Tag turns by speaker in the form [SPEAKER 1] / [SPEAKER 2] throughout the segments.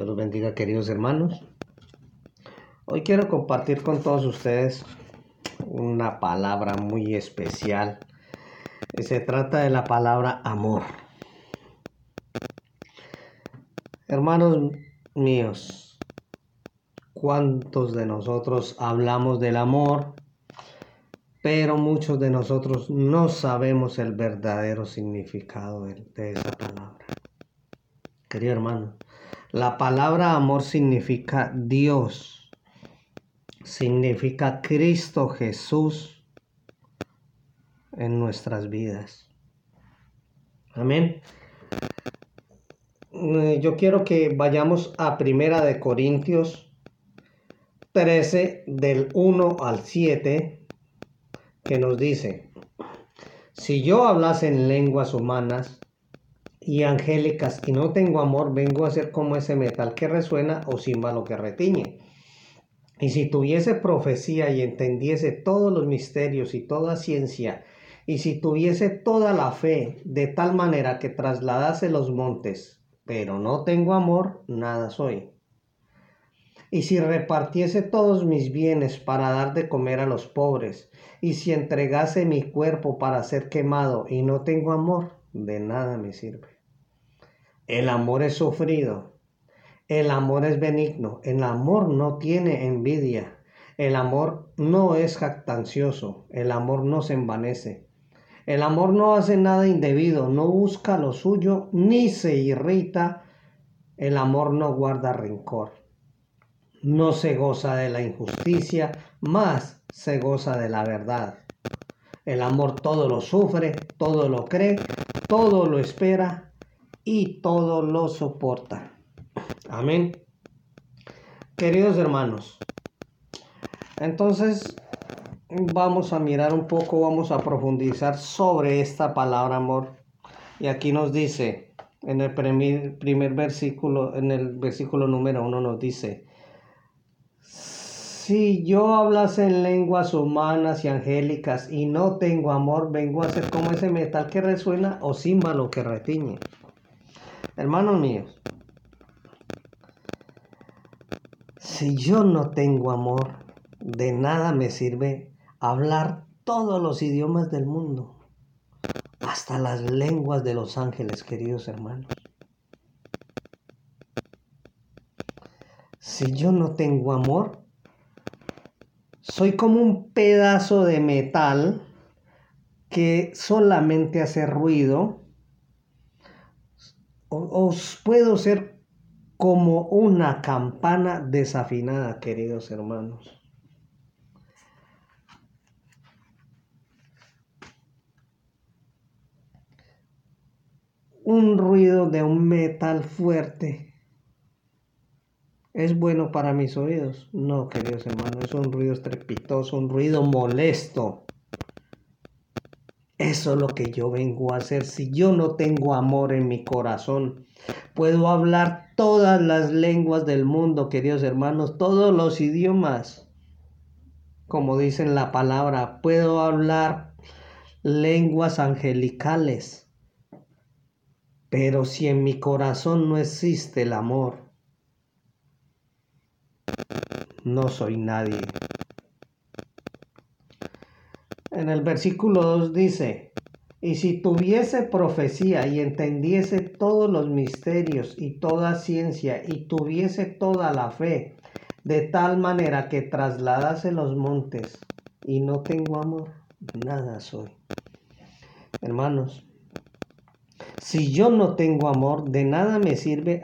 [SPEAKER 1] Dios los bendiga queridos hermanos. Hoy quiero compartir con todos ustedes una palabra muy especial. Se trata de la palabra amor. Hermanos míos, ¿cuántos de nosotros hablamos del amor? Pero muchos de nosotros no sabemos el verdadero significado de, esa palabra. Querido hermano, la palabra amor significa Dios, significa Cristo Jesús en nuestras vidas. Amén. Eh, yo quiero que vayamos a Primera de Corintios 13 del 1 al 7 que nos dice, si yo hablase en lenguas humanas y angélicas y no tengo amor, vengo a ser como ese metal que resuena o címbalo que retiñe. Y si tuviese profecía y entendiese todos los misterios y toda ciencia, y si tuviese toda la fe de tal manera que trasladase los montes, pero no tengo amor, nada soy. Y si repartiese todos mis bienes para dar de comer a los pobres, y si entregase mi cuerpo para ser quemado y no tengo amor, de nada me sirve. El amor es sufrido, el amor es benigno, el amor no tiene envidia, el amor no es jactancioso, el amor no se envanece. El amor no hace nada indebido, no busca lo suyo, ni se irrita. El amor no guarda rencor. No se goza de la injusticia, más se goza de la verdad. El amor todo lo sufre, todo lo cree, todo lo espera y todo lo soporta. Amén. Queridos hermanos, entonces vamos a mirar un poco, vamos a profundizar sobre esta palabra amor. Y aquí nos dice, en el primer, primer versículo, en el versículo número uno nos dice, si yo hablase en lenguas humanas y angélicas y no tengo amor, vengo a ser como ese metal que resuena o címbalo que retiñe. Hermanos míos, si yo no tengo amor, de nada me sirve hablar todos los idiomas del mundo, hasta las lenguas de los ángeles, queridos hermanos. Si yo no tengo amor, soy como un pedazo de metal que solamente hace ruido. O, puedo ser como una campana desafinada, queridos hermanos. Un ruido de un metal fuerte ¿Es bueno para mis oídos? No, queridos hermanos, es un ruido estrepitoso, un ruido molesto. Eso es lo que yo vengo a hacer. Si yo no tengo amor en mi corazón, puedo hablar todas las lenguas del mundo, queridos hermanos, todos los idiomas. Como dicen la palabra, puedo hablar lenguas angelicales. Pero si en mi corazón no existe el amor, no soy nadie. En el versículo 2 dice, y si tuviese profecía y entendiese todos los misterios y toda ciencia y tuviese toda la fe, de tal manera que trasladase los montes y no tengo amor, nada soy. Hermanos, si yo no tengo amor, de nada me sirve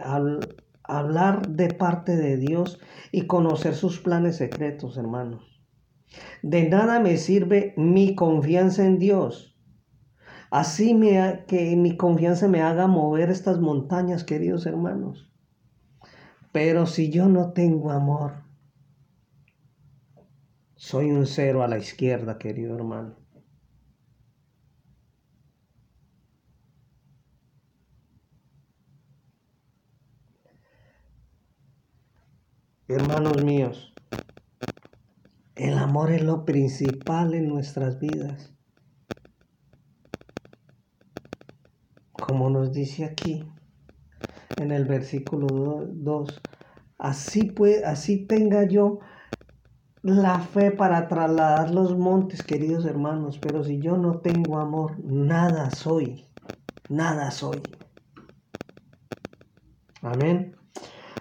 [SPEAKER 1] hablar de parte de Dios y conocer sus planes secretos, hermanos. De nada me sirve mi confianza en Dios. Así me, que mi confianza me haga mover estas montañas, queridos hermanos. Pero si yo no tengo amor, soy un cero a la izquierda, querido hermano. Hermanos míos, el amor es lo principal en nuestras vidas. Como nos dice aquí, en el versículo 2. Así, pues, así tenga yo la fe para trasladar los montes, queridos hermanos, pero si yo no tengo amor, nada soy, nada soy. Amén.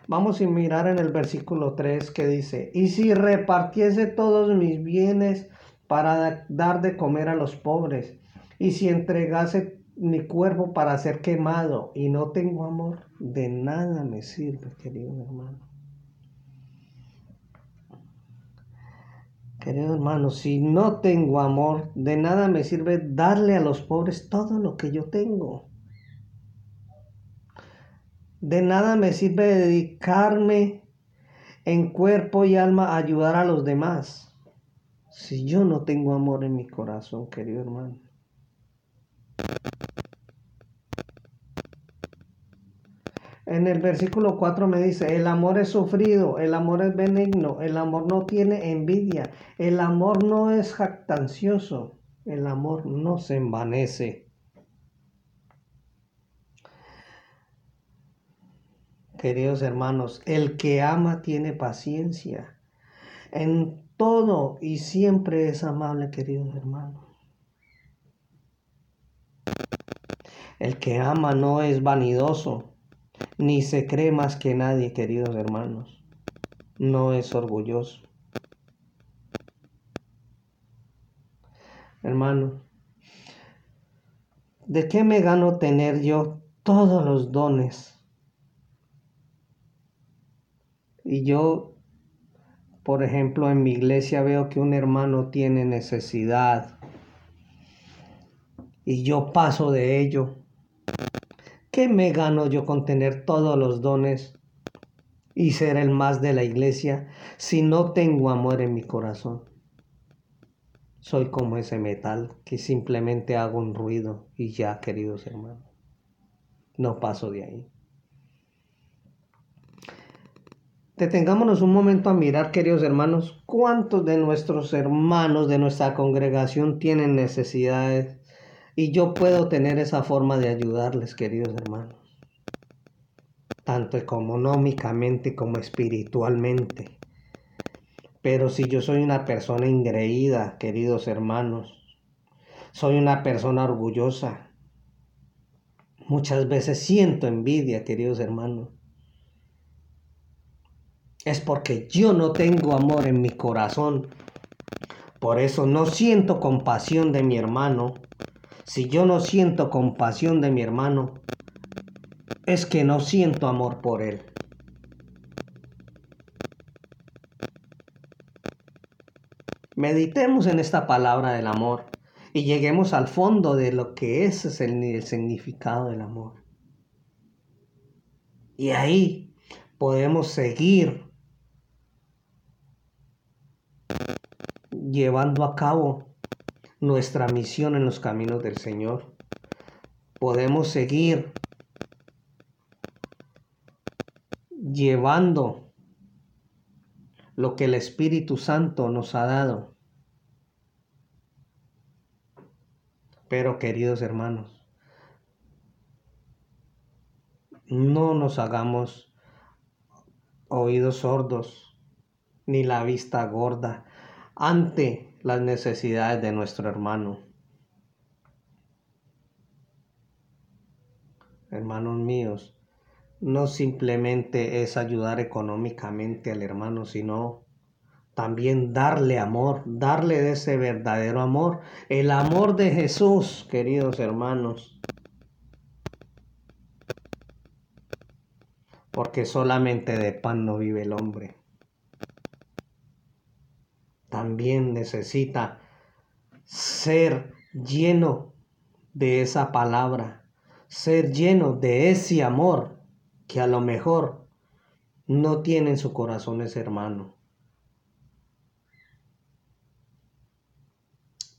[SPEAKER 1] Vamos a mirar en el versículo 3 que dice, y si repartiese todos mis bienes para dar de comer a los pobres, y si entregase mi cuerpo para ser quemado y no tengo amor, de nada me sirve, querido hermano. Querido hermano, si no tengo amor, de nada me sirve darle a los pobres todo lo que yo tengo. De nada me sirve dedicarme en cuerpo y alma a ayudar a los demás. Si yo no tengo amor en mi corazón, querido hermano. En el versículo 4 me dice, el amor es sufrido, el amor es benigno, el amor no tiene envidia, el amor no es jactancioso, el amor no se envanece. Queridos hermanos, el que ama tiene paciencia. En todo y siempre es amable, queridos hermanos. El que ama no es vanidoso, ni se cree más que nadie, queridos hermanos. No es orgulloso. Hermano, ¿de qué me gano tener yo todos los dones? Y yo, por ejemplo, en mi iglesia veo que un hermano tiene necesidad y yo paso de ello ¿Qué me gano yo con tener todos los dones y ser el más de la iglesia si no tengo amor en mi corazón? Soy como ese metal que simplemente hago un ruido y ya, queridos hermanos. No paso de ahí. Detengámonos un momento a mirar, queridos hermanos, cuántos de nuestros hermanos de nuestra congregación tienen necesidades y yo puedo tener esa forma de ayudarles, queridos hermanos. Tanto económicamente como espiritualmente. Pero si yo soy una persona ingreída, queridos hermanos, soy una persona orgullosa. Muchas veces siento envidia, queridos hermanos. Es porque yo no tengo amor en mi corazón. Por eso no siento compasión de mi hermano si yo no siento compasión de mi hermano, es que no siento amor por él. Meditemos en esta palabra del amor y lleguemos al fondo de lo que es el, significado del amor. Y ahí podemos seguir llevando a cabo nuestra misión en los caminos del Señor. Podemos seguir llevando lo que el Espíritu Santo nos ha dado. Pero queridos hermanos, no nos hagamos oídos sordos ni la vista gorda ante las necesidades de nuestro hermano. Hermanos míos, no simplemente es ayudar económicamente al hermano, sino también darle amor, darle de ese verdadero amor, el amor de Jesús, queridos hermanos. Porque solamente de pan no vive el hombre también necesita ser lleno de esa palabra, ser lleno de ese amor que a lo mejor no tiene en su corazón ese hermano.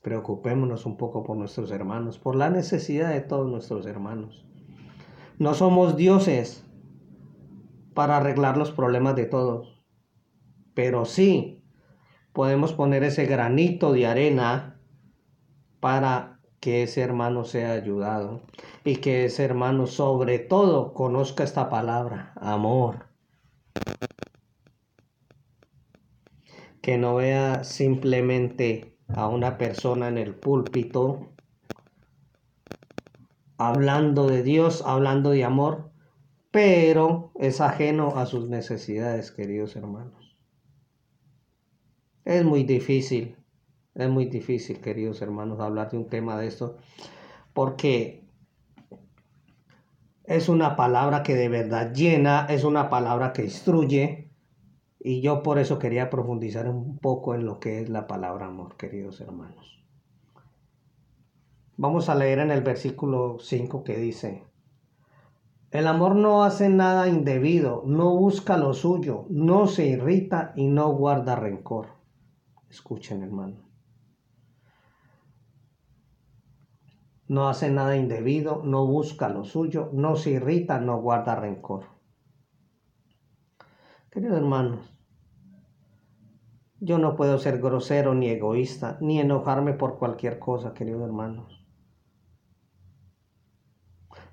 [SPEAKER 1] Preocupémonos un poco por nuestros hermanos, por la necesidad de todos nuestros hermanos. No somos dioses para arreglar los problemas de todos, pero sí podemos poner ese granito de arena para que ese hermano sea ayudado y que ese hermano sobre todo conozca esta palabra, amor. Que no vea simplemente a una persona en el púlpito hablando de Dios, hablando de amor, pero es ajeno a sus necesidades, queridos hermanos. Es muy difícil, es muy difícil, queridos hermanos, hablar de un tema de esto, porque es una palabra que de verdad llena, es una palabra que instruye, y yo por eso quería profundizar un poco en lo que es la palabra amor, queridos hermanos. Vamos a leer en el versículo 5 que dice, el amor no hace nada indebido, no busca lo suyo, no se irrita y no guarda rencor. Escuchen, hermano. No hace nada indebido, no busca lo suyo, no se irrita, no guarda rencor. Queridos hermanos, yo no puedo ser grosero ni egoísta, ni enojarme por cualquier cosa, queridos hermanos.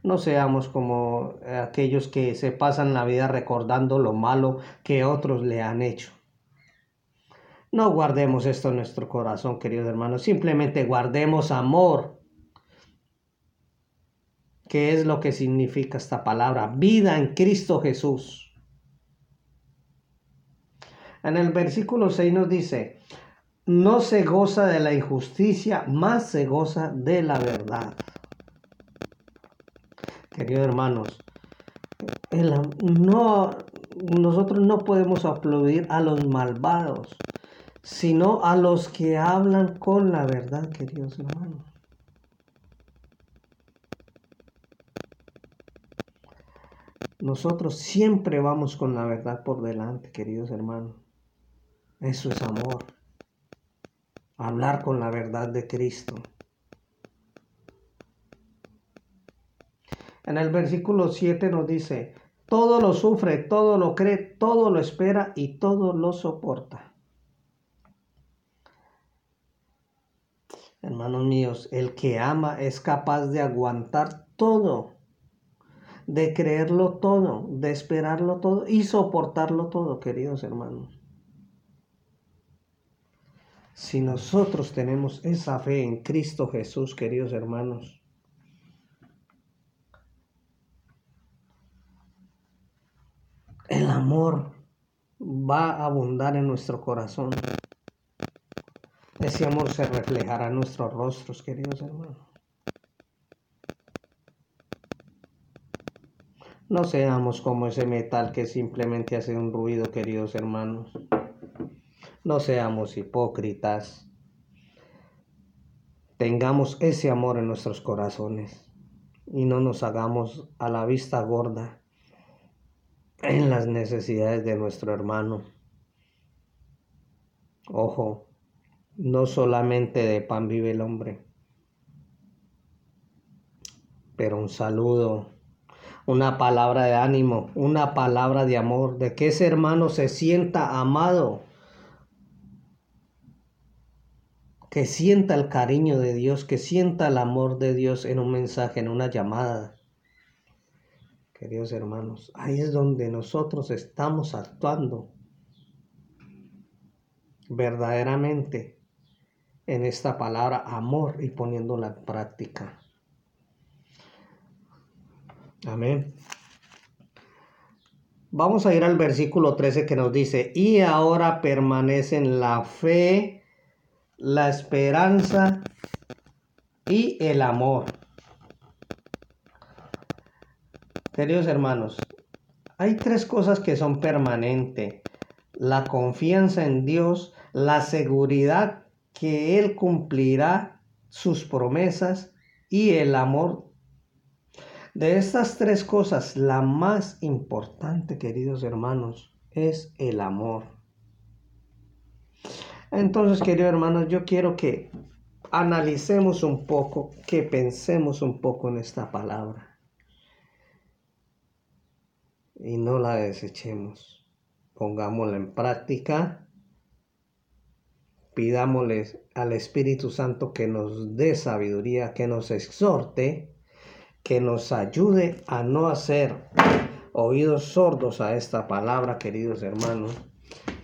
[SPEAKER 1] No seamos como aquellos que se pasan la vida recordando lo malo que otros le han hecho. No guardemos esto en nuestro corazón, queridos hermanos. Simplemente guardemos amor. ¿Qué es lo que significa esta palabra? Vida en Cristo Jesús. En el versículo 6 nos dice, no se goza de la injusticia, más se goza de la verdad queridos hermanos, no, nosotros no podemos aplaudir a los malvados, sino a los que hablan con la verdad, queridos hermanos. Nosotros siempre vamos con la verdad por delante, queridos hermanos. Eso es amor. Hablar con la verdad de Cristo. En el versículo 7 nos dice, todo lo sufre, todo lo cree, todo lo espera y todo lo soporta. Hermanos míos, el que ama es capaz de aguantar todo, de creerlo todo, de esperarlo todo y soportarlo todo, queridos hermanos. Si nosotros tenemos esa fe en Cristo Jesús, queridos hermanos, el amor va a abundar en nuestro corazón. Ese amor se reflejará en nuestros rostros, queridos hermanos. No seamos como ese metal que simplemente hace un ruido, queridos hermanos. No seamos hipócritas. Tengamos ese amor en nuestros corazones y no nos hagamos a la vista gorda en las necesidades de nuestro hermano. Ojo, no solamente de pan vive el hombre, pero un saludo, una palabra de ánimo, una palabra de amor, de que ese hermano se sienta amado, que sienta el cariño de Dios, que sienta el amor de Dios en un mensaje, en una llamada. Queridos hermanos, ahí es donde nosotros estamos actuando verdaderamente en esta palabra amor y poniéndola en práctica. Amén. Vamos a ir al versículo 13 que nos dice, y ahora permanecen la fe, la esperanza y el amor. Queridos hermanos, hay tres cosas que son permanentes. La confianza en Dios, la seguridad que Él cumplirá sus promesas y el amor. De estas tres cosas, la más importante, queridos hermanos, es el amor. Entonces, queridos hermanos, yo quiero que analicemos un poco, que pensemos un poco en esta palabra y no la desechemos. Pongámosla en práctica pidámosle al Espíritu Santo que nos dé sabiduría, que nos exhorte, que nos ayude a no hacer oídos sordos a esta palabra, queridos hermanos,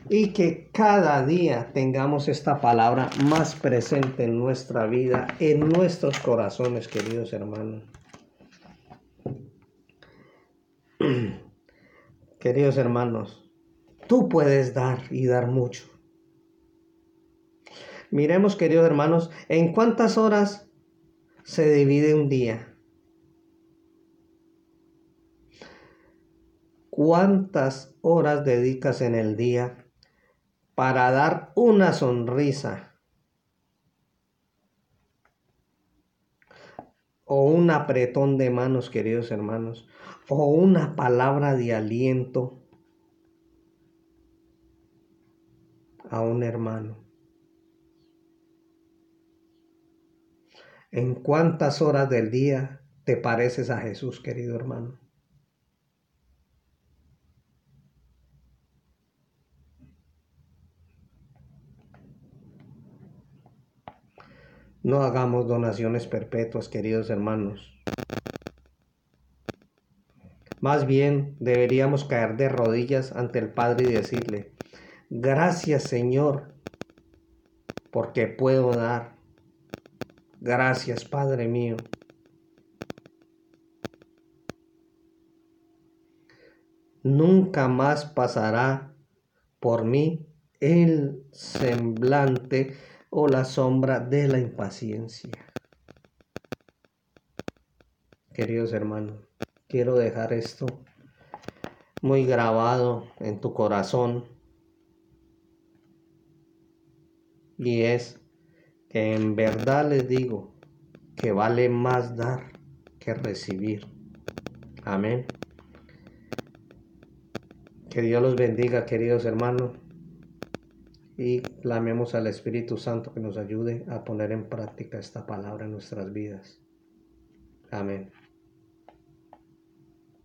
[SPEAKER 1] y que cada día tengamos esta palabra más presente en nuestra vida, en nuestros corazones, queridos hermanos. Queridos hermanos, tú puedes dar y dar mucho. Miremos, queridos hermanos, en cuántas horas se divide un día. ¿Cuántas horas dedicas en el día para dar una sonrisa o un apretón de manos, queridos hermanos, o una palabra de aliento a un hermano? ¿En cuántas horas del día te pareces a Jesús, querido hermano? No hagamos donaciones perpetuas, queridos hermanos. Más bien deberíamos caer de rodillas ante el Padre y decirle, gracias Señor, porque puedo dar. Gracias Padre mío. Nunca más pasará por mí el semblante o la sombra de la impaciencia. Queridos hermanos, quiero dejar esto muy grabado en tu corazón y es que en verdad les digo que vale más dar que recibir. Amén. Que Dios los bendiga, queridos hermanos y clamemos al Espíritu Santo que nos ayude a poner en práctica esta palabra en nuestras vidas. Amén.